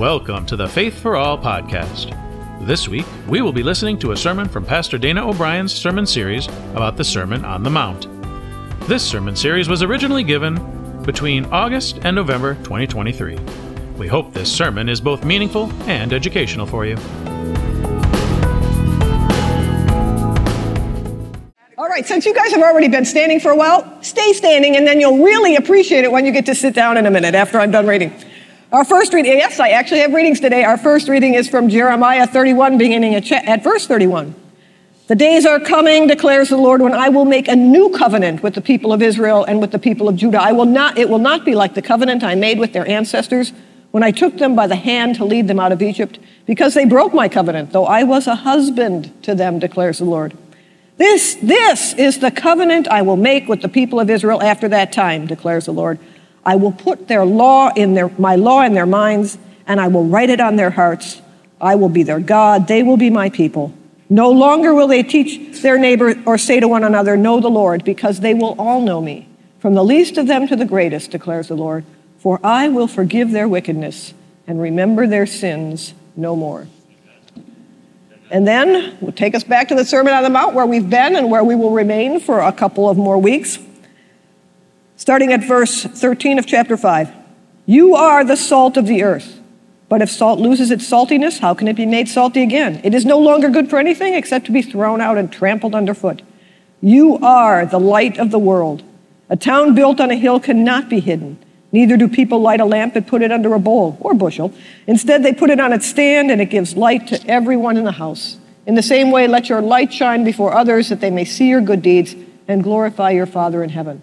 Welcome to the Faith for All podcast. This week, we will be listening to a sermon from Pastor Dana O'Brien's sermon series about the Sermon on the Mount. This sermon series was originally given between August and November 2023. We hope this sermon is both meaningful and educational for you. All right, since you guys have already been standing for a while, stay standing and then you'll really appreciate it when you get to sit down in a minute after I'm done reading. Our first reading, yes, I actually have readings today. Our first reading is from Jeremiah 31, beginning at, verse 31. The days are coming, declares the Lord, when I will make a new covenant with the people of Israel and with the people of Judah. I will not, it will not be like the covenant I made with their ancestors when I took them by the hand to lead them out of Egypt, because they broke my covenant, though I was a husband to them, declares the Lord. This, this is the covenant I will make with the people of Israel after that time, declares the Lord. I will put their law in their, my law in their minds, and I will write it on their hearts. I will be their God. They will be my people. No longer will they teach their neighbor or say to one another, Know the Lord, because they will all know me, from the least of them to the greatest, declares the Lord. For I will forgive their wickedness and remember their sins no more. And then we'll take us back to the Sermon on the Mount where we've been and where we will remain for a couple of more weeks starting at verse 13 of chapter 5. You are the salt of the earth. But if salt loses its saltiness, how can it be made salty again? It is no longer good for anything except to be thrown out and trampled underfoot. You are the light of the world. A town built on a hill cannot be hidden. Neither do people light a lamp and put it under a bowl or bushel. Instead, they put it on its stand and it gives light to everyone in the house. In the same way, let your light shine before others that they may see your good deeds and glorify your Father in heaven.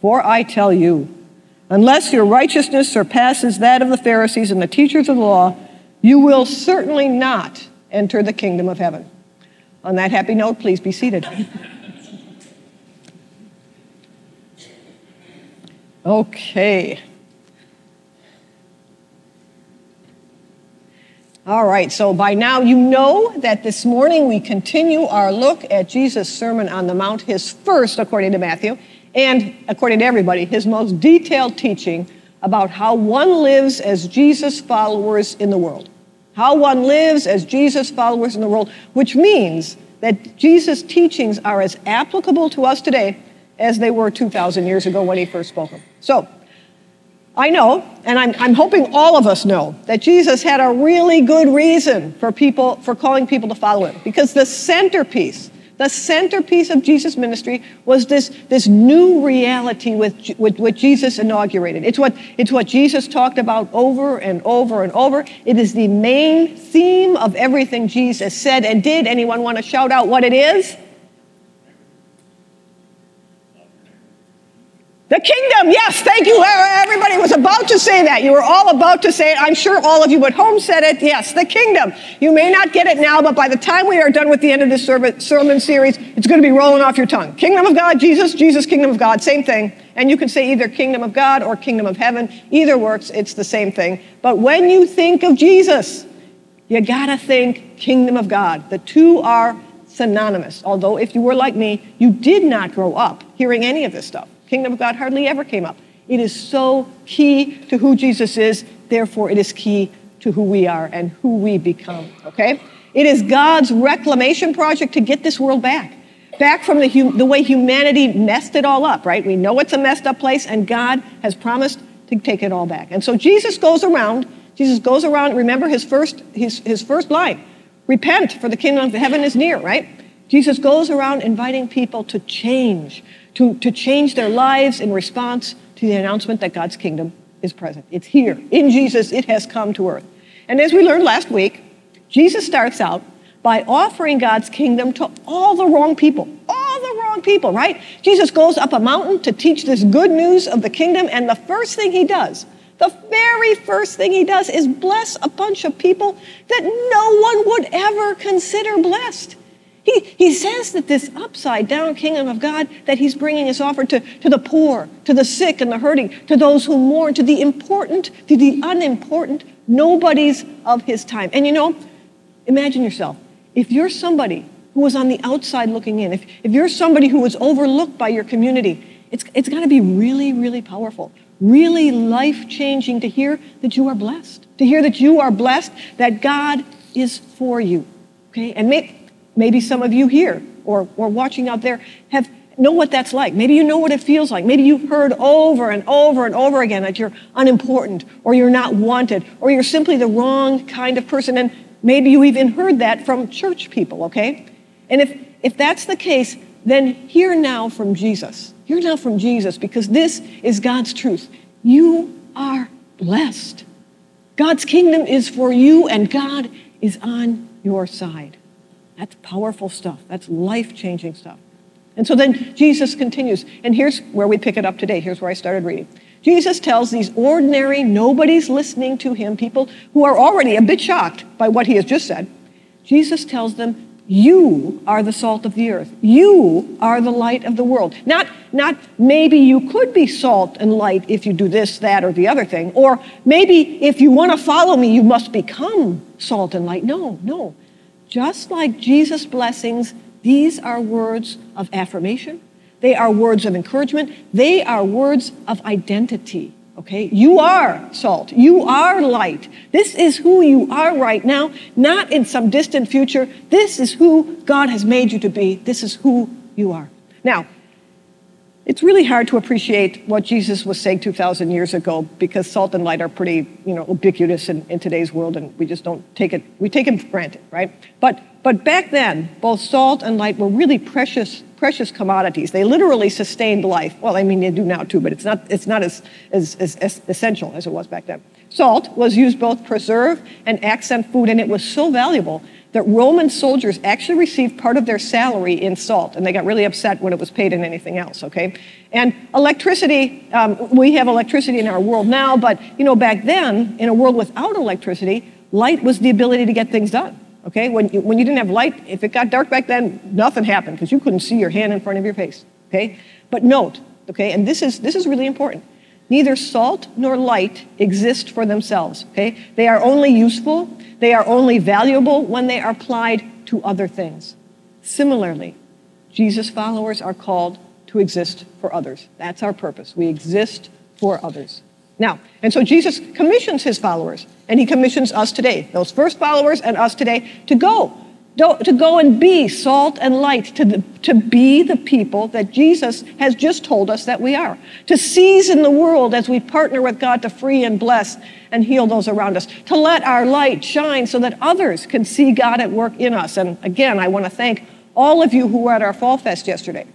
For I tell you, unless your righteousness surpasses that of the Pharisees and the teachers of the law, you will certainly not enter the kingdom of heaven. On that happy note, please be seated. Okay. All right, so by now you know that this morning we continue our look at Jesus' Sermon on the Mount, his first, according to Matthew, and according to everybody, his most detailed teaching about how one lives as Jesus followers in the world. How one lives as Jesus followers in the world, which means that Jesus' teachings are as applicable to us today as they were 2,000 years ago when he first spoke them. So, I know, and I'm, I'm hoping all of us know, that Jesus had a really good reason for people, for calling people to follow him. Because the centerpiece the centerpiece of Jesus' ministry was this, this new reality with, with what Jesus inaugurated. It's what, it's what Jesus talked about over and over and over. It is the main theme of everything Jesus said and did. Anyone want to shout out what it is? The kingdom, yes, thank you. Everybody was about to say that. You were all about to say it. I'm sure all of you at home said it. Yes, the kingdom. You may not get it now, but by the time we are done with the end of this sermon series, it's going to be rolling off your tongue. Kingdom of God, Jesus, Jesus, kingdom of God, same thing. And you can say either kingdom of God or kingdom of heaven. Either works, it's the same thing. But when you think of Jesus, you got to think kingdom of God. The two are synonymous. Although, if you were like me, you did not grow up hearing any of this stuff. Kingdom of God hardly ever came up. It is so key to who Jesus is, therefore, it is key to who we are and who we become, okay? It is God's reclamation project to get this world back. Back from the, hum- the way humanity messed it all up, right? We know it's a messed up place, and God has promised to take it all back. And so Jesus goes around, Jesus goes around, remember his first, his, his first line repent, for the kingdom of heaven is near, right? Jesus goes around inviting people to change, to, to change their lives in response to the announcement that God's kingdom is present. It's here. In Jesus, it has come to earth. And as we learned last week, Jesus starts out by offering God's kingdom to all the wrong people. All the wrong people, right? Jesus goes up a mountain to teach this good news of the kingdom, and the first thing he does, the very first thing he does is bless a bunch of people that no one would ever consider blessed. He, he says that this upside down kingdom of God that he's bringing is offered to, to the poor, to the sick and the hurting, to those who mourn, to the important, to the unimportant, nobodies of his time. And you know, imagine yourself. If you're somebody who was on the outside looking in, if, if you're somebody who was overlooked by your community, it's, it's got to be really, really powerful, really life changing to hear that you are blessed, to hear that you are blessed, that God is for you. Okay? And may, maybe some of you here or, or watching out there have know what that's like. Maybe you know what it feels like. Maybe you've heard over and over and over again that you're unimportant or you're not wanted or you're simply the wrong kind of person. And maybe you even heard that from church people, okay? And if, if that's the case, then hear now from Jesus. Hear now from Jesus because this is God's truth. You are blessed. God's kingdom is for you and God is on your side. That's powerful stuff. That's life changing stuff. And so then Jesus continues, and here's where we pick it up today. Here's where I started reading. Jesus tells these ordinary, nobody's listening to him, people who are already a bit shocked by what he has just said. Jesus tells them, You are the salt of the earth. You are the light of the world. Not, not maybe you could be salt and light if you do this, that, or the other thing. Or maybe if you want to follow me, you must become salt and light. No, no. Just like Jesus' blessings, these are words of affirmation. They are words of encouragement. They are words of identity. Okay? You are salt. You are light. This is who you are right now, not in some distant future. This is who God has made you to be. This is who you are. Now, it's really hard to appreciate what Jesus was saying 2,000 years ago because salt and light are pretty, you know, ubiquitous in, in today's world, and we just don't take it, we take it for granted, right? But, but back then, both salt and light were really precious, precious commodities. They literally sustained life. Well, I mean, they do now too, but it's not, it's not as, as, as, as essential as it was back then. Salt was used both preserve and accent food, and it was so valuable that Roman soldiers actually received part of their salary in salt, and they got really upset when it was paid in anything else, okay? And electricity, um, we have electricity in our world now, but you know, back then, in a world without electricity, light was the ability to get things done, okay? When you, when you didn't have light, if it got dark back then, nothing happened because you couldn't see your hand in front of your face, okay? But note, okay, and this is, this is really important. Neither salt nor light exist for themselves, okay? They are only useful they are only valuable when they are applied to other things. Similarly, Jesus' followers are called to exist for others. That's our purpose. We exist for others. Now, and so Jesus commissions his followers, and he commissions us today, those first followers and us today, to go to go and be salt and light, to, the, to be the people that Jesus has just told us that we are, to season the world as we partner with God to free and bless and heal those around us, to let our light shine so that others can see God at work in us. And again, I want to thank all of you who were at our Fall Fest yesterday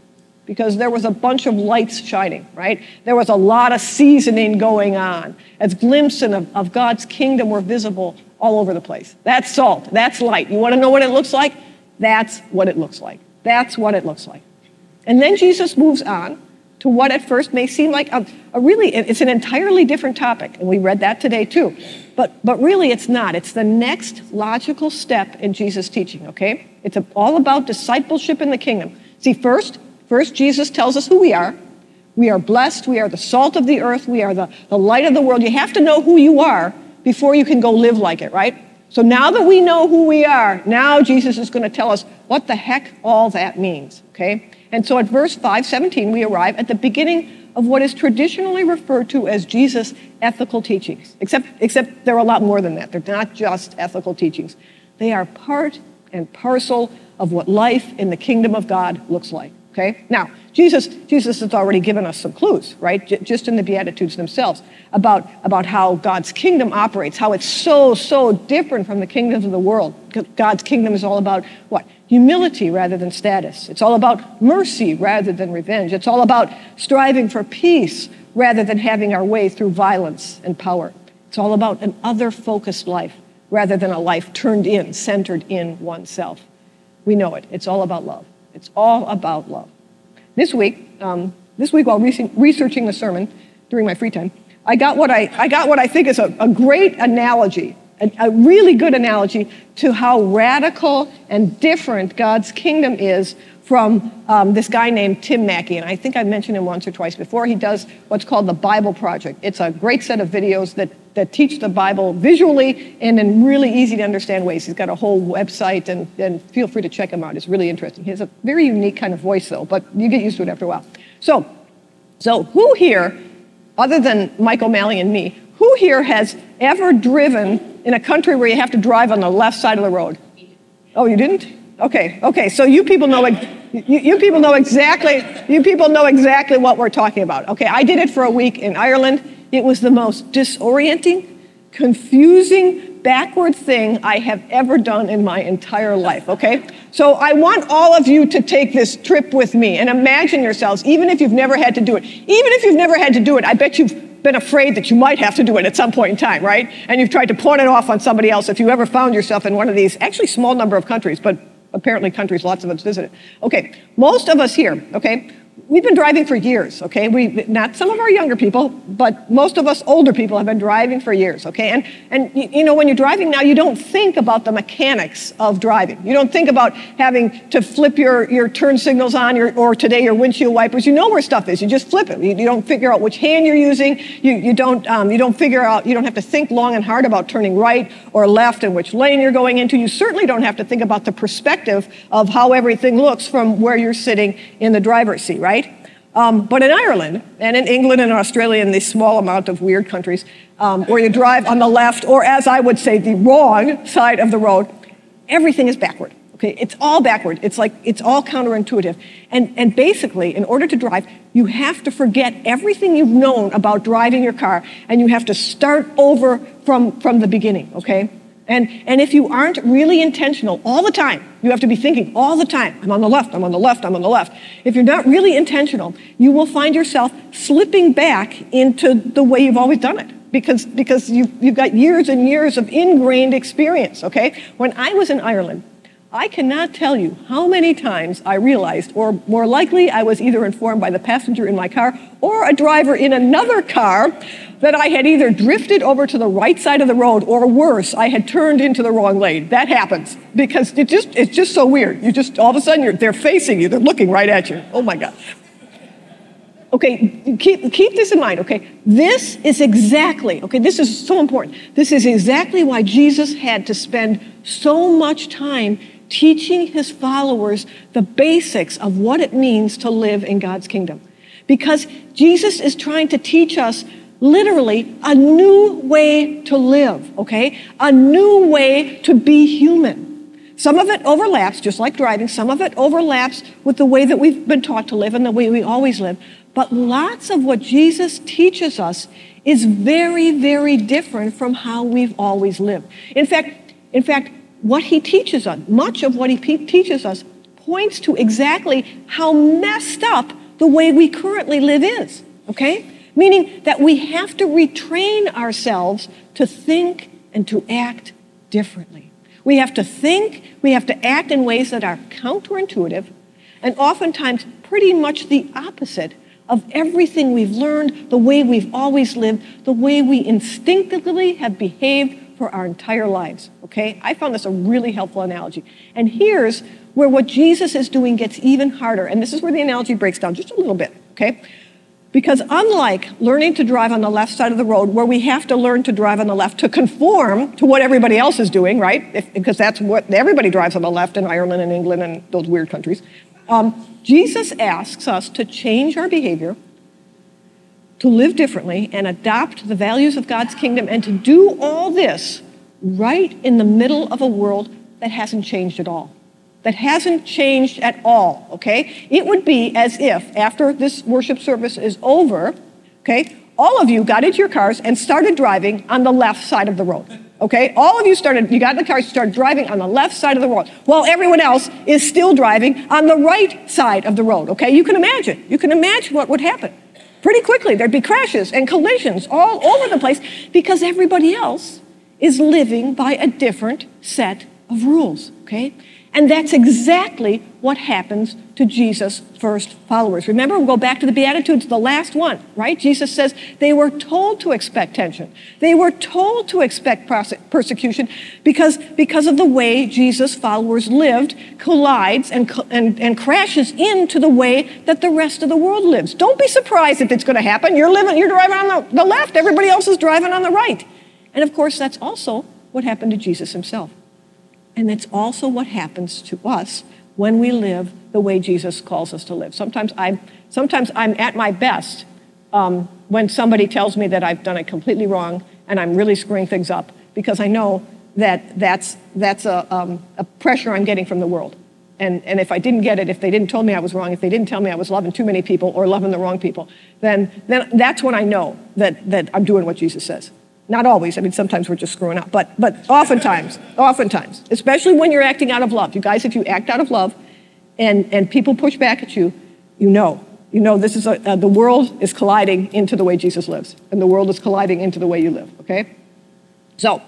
because there was a bunch of lights shining, right? There was a lot of seasoning going on as glimpses of, of God's kingdom were visible all over the place. That's salt. That's light. You want to know what it looks like? That's what it looks like. That's what it looks like. And then Jesus moves on to what at first may seem like a, a, really, it's an entirely different topic. And we read that today too. But, but really, it's not. It's the next logical step in Jesus' teaching, okay? It's a, all about discipleship in the kingdom. See, first, first, Jesus tells us who we are. We are blessed. We are the salt of the earth. We are the, the light of the world. You have to know who you are before you can go live like it, right? So now that we know who we are, now Jesus is going to tell us what the heck all that means, okay? And so at verse 517, we arrive at the beginning of what is traditionally referred to as Jesus' ethical teachings. Except, except they're a lot more than that. They're not just ethical teachings. They are part and parcel of what life in the kingdom of God looks like. Okay? Now, Jesus, Jesus has already given us some clues, right? J- just in the Beatitudes themselves about, about how God's kingdom operates, how it's so, so different from the kingdoms of the world. God's kingdom is all about what? Humility rather than status. It's all about mercy rather than revenge. It's all about striving for peace rather than having our way through violence and power. It's all about an other focused life rather than a life turned in, centered in oneself. We know it. It's all about love. It's all about love. This week, um, this week while researching the sermon during my free time, I got what I, I, got what I think is a, a great analogy, a, a really good analogy to how radical and different God's kingdom is from um, this guy named Tim Mackie. And I think I mentioned him once or twice before. He does what's called the Bible Project. It's a great set of videos that, that teach the Bible visually and in really easy to understand ways. He's got a whole website, and, and feel free to check him out. It's really interesting. He has a very unique kind of voice, though, but you get used to it after a while. So, so who here, other than Mike O'Malley and me, who here has ever driven in a country where you have to drive on the left side of the road? Oh, you didn't? Okay, okay. So you people know you, you, people know exactly you people know exactly what we're talking about. Okay, I did it for a week in Ireland. It was the most disorienting, confusing, backward thing I have ever done in my entire life. Okay, so I want all of you to take this trip with me and imagine yourselves, even if you've never had to do it, even if you've never had to do it. I bet you've been afraid that you might have to do it at some point in time, right? And you've tried to pawn it off on somebody else if you ever found yourself in one of these, actually small number of countries, but apparently countries lots of us visited. Okay, most of us here, okay, we've been driving for years, okay? We, not some of our younger people, but most of us older people have been driving for years, okay? And, and you know, when you're driving now, you don't think about the mechanics of driving. You don't think about having to flip your, your turn signals on your, or today your windshield wipers. You know where stuff is. You just flip it. You, you don't figure out which hand you're using. You, you, don't, um, you don't figure out, you don't have to think long and hard about turning right or left and which lane you're going into. You certainly don't have to think about the perspective of how everything looks from where you're sitting in the driver's seat, right? Um, but in Ireland and in England and Australia and these small amount of weird countries um, where you drive on the left, or as I would say, the wrong side of the road, everything is backward. Okay, it's all backward. It's like it's all counterintuitive. And and basically, in order to drive, you have to forget everything you've known about driving your car, and you have to start over from from the beginning. Okay. And, and if you aren't really intentional all the time, you have to be thinking all the time, I'm on the left, I'm on the left, I'm on the left. If you're not really intentional, you will find yourself slipping back into the way you've always done it because, because you, you've got years and years of ingrained experience, okay? When I was in Ireland, I cannot tell you how many times I realized, or more likely, I was either informed by the passenger in my car or a driver in another car that I had either drifted over to the right side of the road or worse, I had turned into the wrong lane. That happens because it just, it's just so weird. You just, all of a sudden, they're facing you, they're looking right at you. Oh my God. Okay, keep, keep this in mind, okay? This is exactly, okay, this is so important. This is exactly why Jesus had to spend so much time teaching his followers the basics of what it means to live in God's kingdom. Because Jesus is trying to teach us literally a new way to live, okay? A new way to be human. Some of it overlaps, just like driving, some of it overlaps with the way that we've been taught to live and the way we always live. But lots of what Jesus teaches us is very, very different from how we've always lived. In fact, in fact, what he teaches us, much of what he teaches us, points to exactly how messed up the way we currently live is. Okay? meaning that we have to retrain ourselves to think and to act differently. We have to think, we have to act in ways that are counterintuitive and oftentimes pretty much the opposite of everything we've learned, the way we've always lived, the way we instinctively have behaved for our entire lives. Okay? I found this a really helpful analogy. And here's where what Jesus is doing gets even harder. And this is where the analogy breaks down just a little bit. Okay? Because unlike learning to drive on the left side of the road, where we have to learn to drive on the left to conform to what everybody else is doing, right? If, because that's what everybody drives on the left in Ireland and England and those weird countries. Um, Jesus asks us to change our behavior, to live differently, and adopt the values of God's kingdom, and to do all this right in the middle of a world that hasn't changed at all that hasn't changed at all, okay? It would be as if after this worship service is over, okay, all of you got into your cars and started driving on the left side of the road. Okay? All of you started, you got in the car, you started driving on the left side of the road, while everyone else is still driving on the right side of the road. Okay? You can imagine. You can imagine what would happen. Pretty quickly, there'd be crashes and collisions all over the place because everybody else is living by a different set of rules. Okay? And that's exactly what happens to Jesus' first followers. Remember, we'll go back to the Beatitudes, the last one, right? Jesus says they were told to expect tension. They were told to expect persecution because, because of the way Jesus' followers lived, collides and, and, and crashes into the way that the rest of the world lives. Don't be surprised if it's going to happen. You're living, you're driving on the, the left, everybody else is driving on the right. And of course, that's also what happened to Jesus himself. And it's also what happens to us when we live the way Jesus calls us to live. Sometimes I'm, sometimes I'm at my best um, when somebody tells me that I've done it completely wrong and I'm really screwing things up because I know that that's, that's a, um, a pressure I'm getting from the world. And, and if I didn't get it, if they didn't tell me I was wrong, if they didn't tell me I was loving too many people or loving the wrong people, then, then that's when I know that, that I'm doing what Jesus says. Not always. I mean, sometimes we're just screwing up, but, but oftentimes, oftentimes, especially when you're acting out of love. You guys, if you act out of love and, and people push back at you, you know. You know this is a, uh, the world is colliding into the way Jesus lives, and the world is colliding into the way you live, okay? So,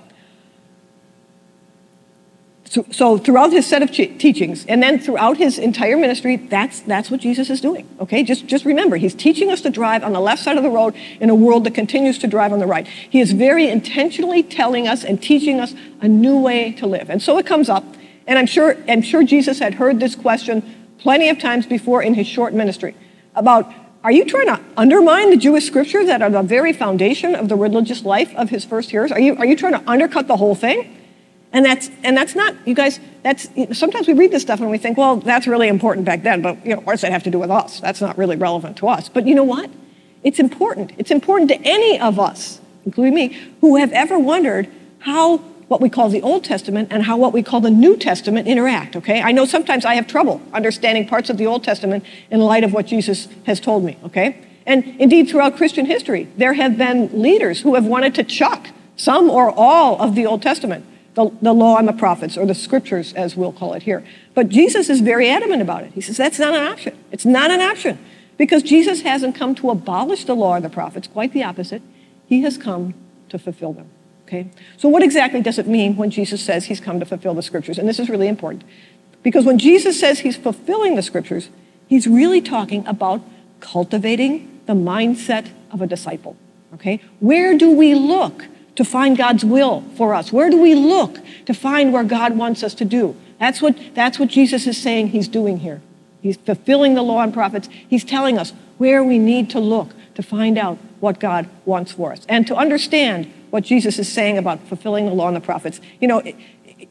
so, so, throughout his set of teachings, and then throughout his entire ministry, that's, that's what Jesus is doing. Okay, just, just remember, he's teaching us to drive on the left side of the road in a world that continues to drive on the right. He is very intentionally telling us and teaching us a new way to live. And so it comes up, and I'm sure, I'm sure Jesus had heard this question plenty of times before in his short ministry about are you trying to undermine the Jewish scriptures that are the very foundation of the religious life of his first hearers? Are you, are you trying to undercut the whole thing? And that's, and that's not, you guys, that's, sometimes we read this stuff and we think, well, that's really important back then, but you know, what does that have to do with us? That's not really relevant to us. But you know what? It's important. It's important to any of us, including me, who have ever wondered how what we call the Old Testament and how what we call the New Testament interact, okay? I know sometimes I have trouble understanding parts of the Old Testament in light of what Jesus has told me, okay? And indeed, throughout Christian history, there have been leaders who have wanted to chuck some or all of the Old Testament the, the law and the prophets, or the scriptures, as we'll call it here. But Jesus is very adamant about it. He says that's not an option. It's not an option because Jesus hasn't come to abolish the law or the prophets, quite the opposite. He has come to fulfill them. Okay? So, what exactly does it mean when Jesus says he's come to fulfill the scriptures? And this is really important because when Jesus says he's fulfilling the scriptures, he's really talking about cultivating the mindset of a disciple. Okay? Where do we look to find God's will for us? Where do we look to find where God wants us to do? That's what, that's what Jesus is saying he's doing here. He's fulfilling the law and prophets. He's telling us where we need to look to find out what God wants for us and to understand what Jesus is saying about fulfilling the law and the prophets. You know,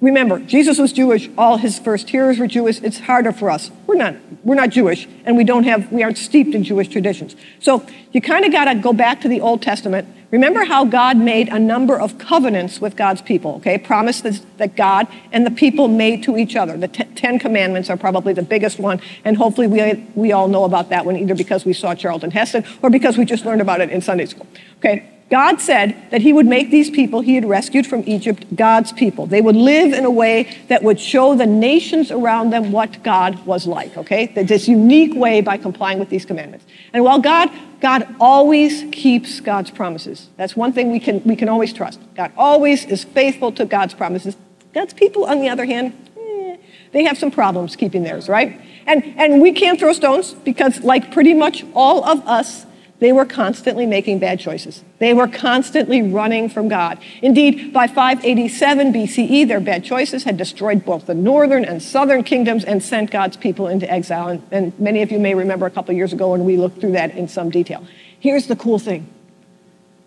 remember, Jesus was Jewish. All his first hearers were Jewish. It's harder for us. We're not, we're not Jewish, and we don't have, we aren't steeped in Jewish traditions. So you kind of got to go back to the Old Testament Remember how God made a number of covenants with God's people, okay? Promises that God and the people made to each other. The Ten Commandments are probably the biggest one, and hopefully we, we all know about that one either because we saw Charlton Heston or because we just learned about it in Sunday school, okay? God said that he would make these people he had rescued from Egypt God's people. They would live in a way that would show the nations around them what God was like, okay? This unique way by complying with these commandments. And while God, God always keeps God's promises. That's one thing we can, we can always trust. God always is faithful to God's promises. God's people, on the other hand, eh, they have some problems keeping theirs, right? And, and we can't throw stones because, like pretty much all of us, they were constantly making bad choices. They were constantly running from God. Indeed, by 587 BCE, their bad choices had destroyed both the northern and southern kingdoms and sent God's people into exile. And, and many of you may remember a couple years ago when we looked through that in some detail. Here's the cool thing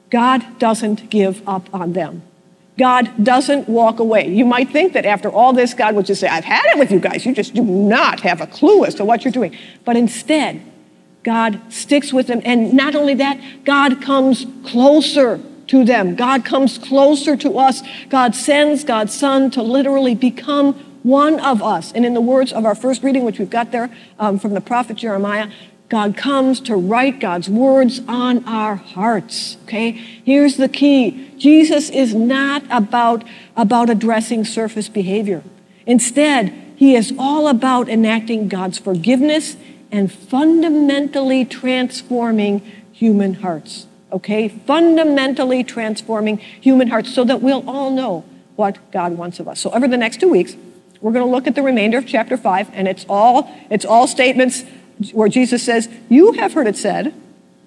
God doesn't give up on them. God doesn't walk away. You might think that after all this, God would just say, I've had it with you guys. You just do not have a clue as to what you're doing. But instead, God sticks with them. And not only that, God comes closer to them. God comes closer to us. God sends God's Son to literally become one of us. And in the words of our first reading, which we've got there um, from the prophet Jeremiah, God comes to write God's words on our hearts. Okay? Here's the key. Jesus is not about, about addressing surface behavior. Instead, he is all about enacting God's forgiveness and fundamentally transforming human hearts. Okay? Fundamentally transforming human hearts so that we'll all know what God wants of us. So, over the next two weeks, We're going to look at the remainder of chapter 5, and it's all, it's all statements where Jesus says, You have heard it said,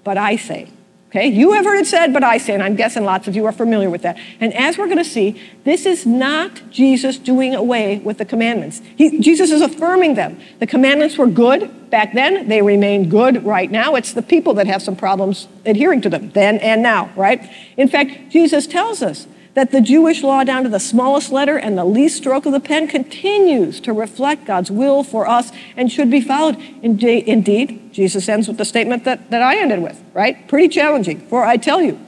but I say. Okay, you have heard it said, but I say, and I'm guessing lots of you are familiar with that. And as we're going to see, this is not Jesus doing away with the commandments. He, Jesus is affirming them. The commandments were good back then, they remain good right now. It's the people that have some problems adhering to them then and now, right? In fact, Jesus tells us that the Jewish law, down to the smallest letter and the least stroke of the pen, continues to reflect God's will for us and should be followed. Indeed, Jesus ends with the statement that, that I ended with, right? Pretty challenging. For I tell you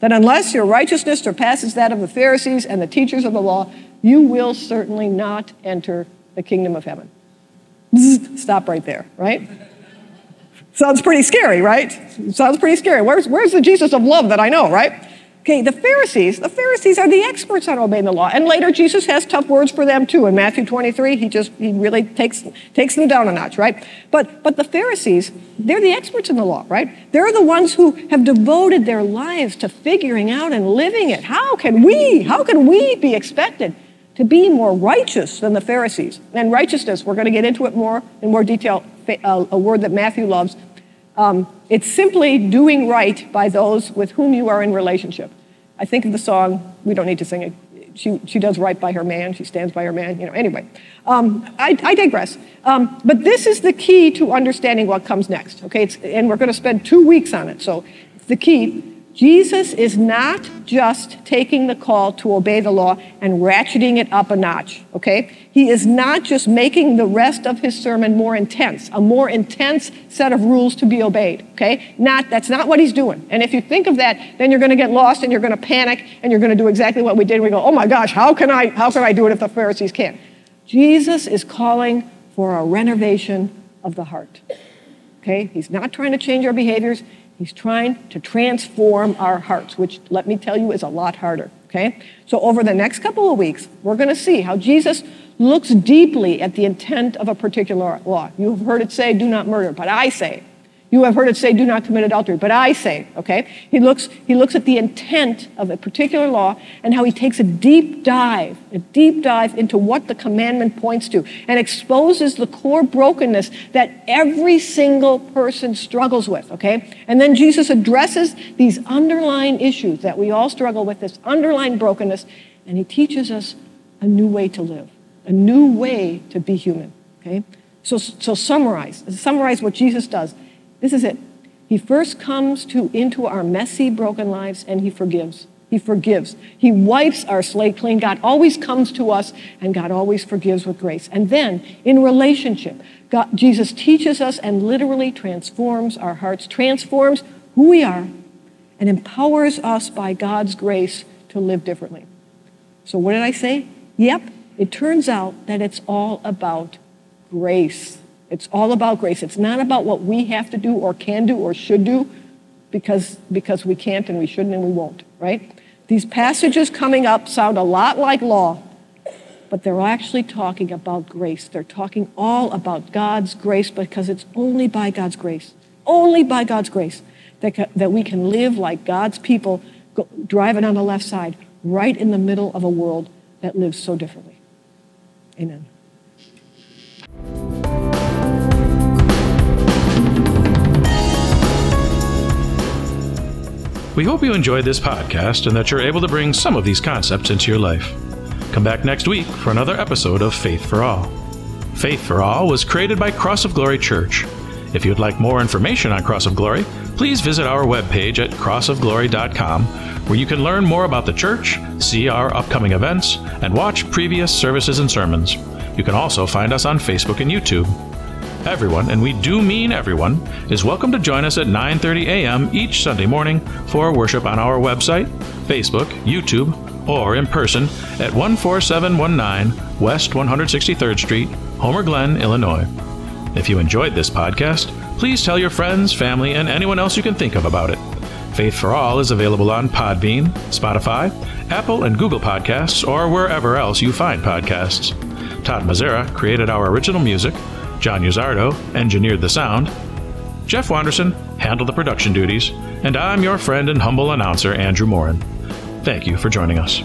that unless your righteousness surpasses that of the Pharisees and the teachers of the law, you will certainly not enter the kingdom of heaven. Stop right there, right? Sounds pretty scary, right? Sounds pretty scary. Where's, where's the Jesus of love that I know, right? Okay, the Pharisees, the Pharisees are the experts on obeying the law. And later Jesus has tough words for them too. In Matthew 23, he just he really takes takes them down a notch, right? But but the Pharisees, they're the experts in the law, right? They're the ones who have devoted their lives to figuring out and living it. How can we, how can we be expected to be more righteous than the Pharisees? And righteousness, we're going to get into it more in more detail, a word that Matthew loves. Um, it's simply doing right by those with whom you are in relationship. I think of the song, we don't need to sing it. She, she does right by her man, she stands by her man, you know, anyway. Um, I, I, digress. Um, but this is the key to understanding what comes next, okay? It's, and we're going to spend two weeks on it, so the key Jesus is not just taking the call to obey the law and ratcheting it up a notch, okay? He is not just making the rest of his sermon more intense, a more intense set of rules to be obeyed, okay? Not, that's not what he's doing. And if you think of that, then you're going to get lost and you're going to panic and you're going to do exactly what we did. We go, oh my gosh, how can I, how can I do it if the Pharisees can't? Jesus is calling for a renovation of the heart, okay? He's not trying to change our behaviors. He's trying to transform our hearts, which, let me tell you, is a lot harder. Okay? So, over the next couple of weeks, we're going to see how Jesus looks deeply at the intent of a particular law. You've heard it say, do not murder, but I say, you have heard it say, do not commit adultery. But I say, okay? He looks, he looks at the intent of a particular law and how he takes a deep dive, a deep dive into what the commandment points to and exposes the core brokenness that every single person struggles with, okay? And then Jesus addresses these underlying issues that we all struggle with, this underlying brokenness, and he teaches us a new way to live, a new way to be human, okay? So, so summarize, summarize what Jesus does. This is it. He first comes to into our messy, broken lives and he forgives. He forgives. He wipes our slate clean. God always comes to us and God always forgives with grace. And then in relationship, God, Jesus teaches us and literally transforms our hearts, transforms who we are, and empowers us by God's grace to live differently. So, what did I say? Yep, it turns out that it's all about grace. It's all about grace. It's not about what we have to do or can do or should do because, because we can't and we shouldn't and we won't, right? These passages coming up sound a lot like law, but they're actually talking about grace. They're talking all about God's grace because it's only by God's grace, only by God's grace that, that we can live like God's people go, driving on the left side, right in the middle of a world that lives so differently. Amen. We hope you enjoyed this podcast and that you're able to bring some of these concepts into your life. Come back next week for another episode of Faith for All. Faith for All was created by Cross of Glory Church. If you'd like more information on Cross of Glory, please visit our webpage at crossofglory.com, where you can learn more about the church, see our upcoming events, and watch previous services and sermons. You can also find us on Facebook and YouTube. Everyone, and we do mean everyone, is welcome to join us at 9:30 a.m. each Sunday morning for worship on our website, Facebook, YouTube, or in person at 14719 West 163rd Street, Homer Glen, Illinois. If you enjoyed this podcast, please tell your friends, family, and anyone else you can think of about it. Faith for All is available on Podbean, Spotify, Apple and Google Podcasts, or wherever else you find podcasts. Todd Mazzara created our original music. John Uzardo engineered the sound. Jeff Wanderson handled the production duties. And I'm your friend and humble announcer, Andrew Morin. Thank you for joining us.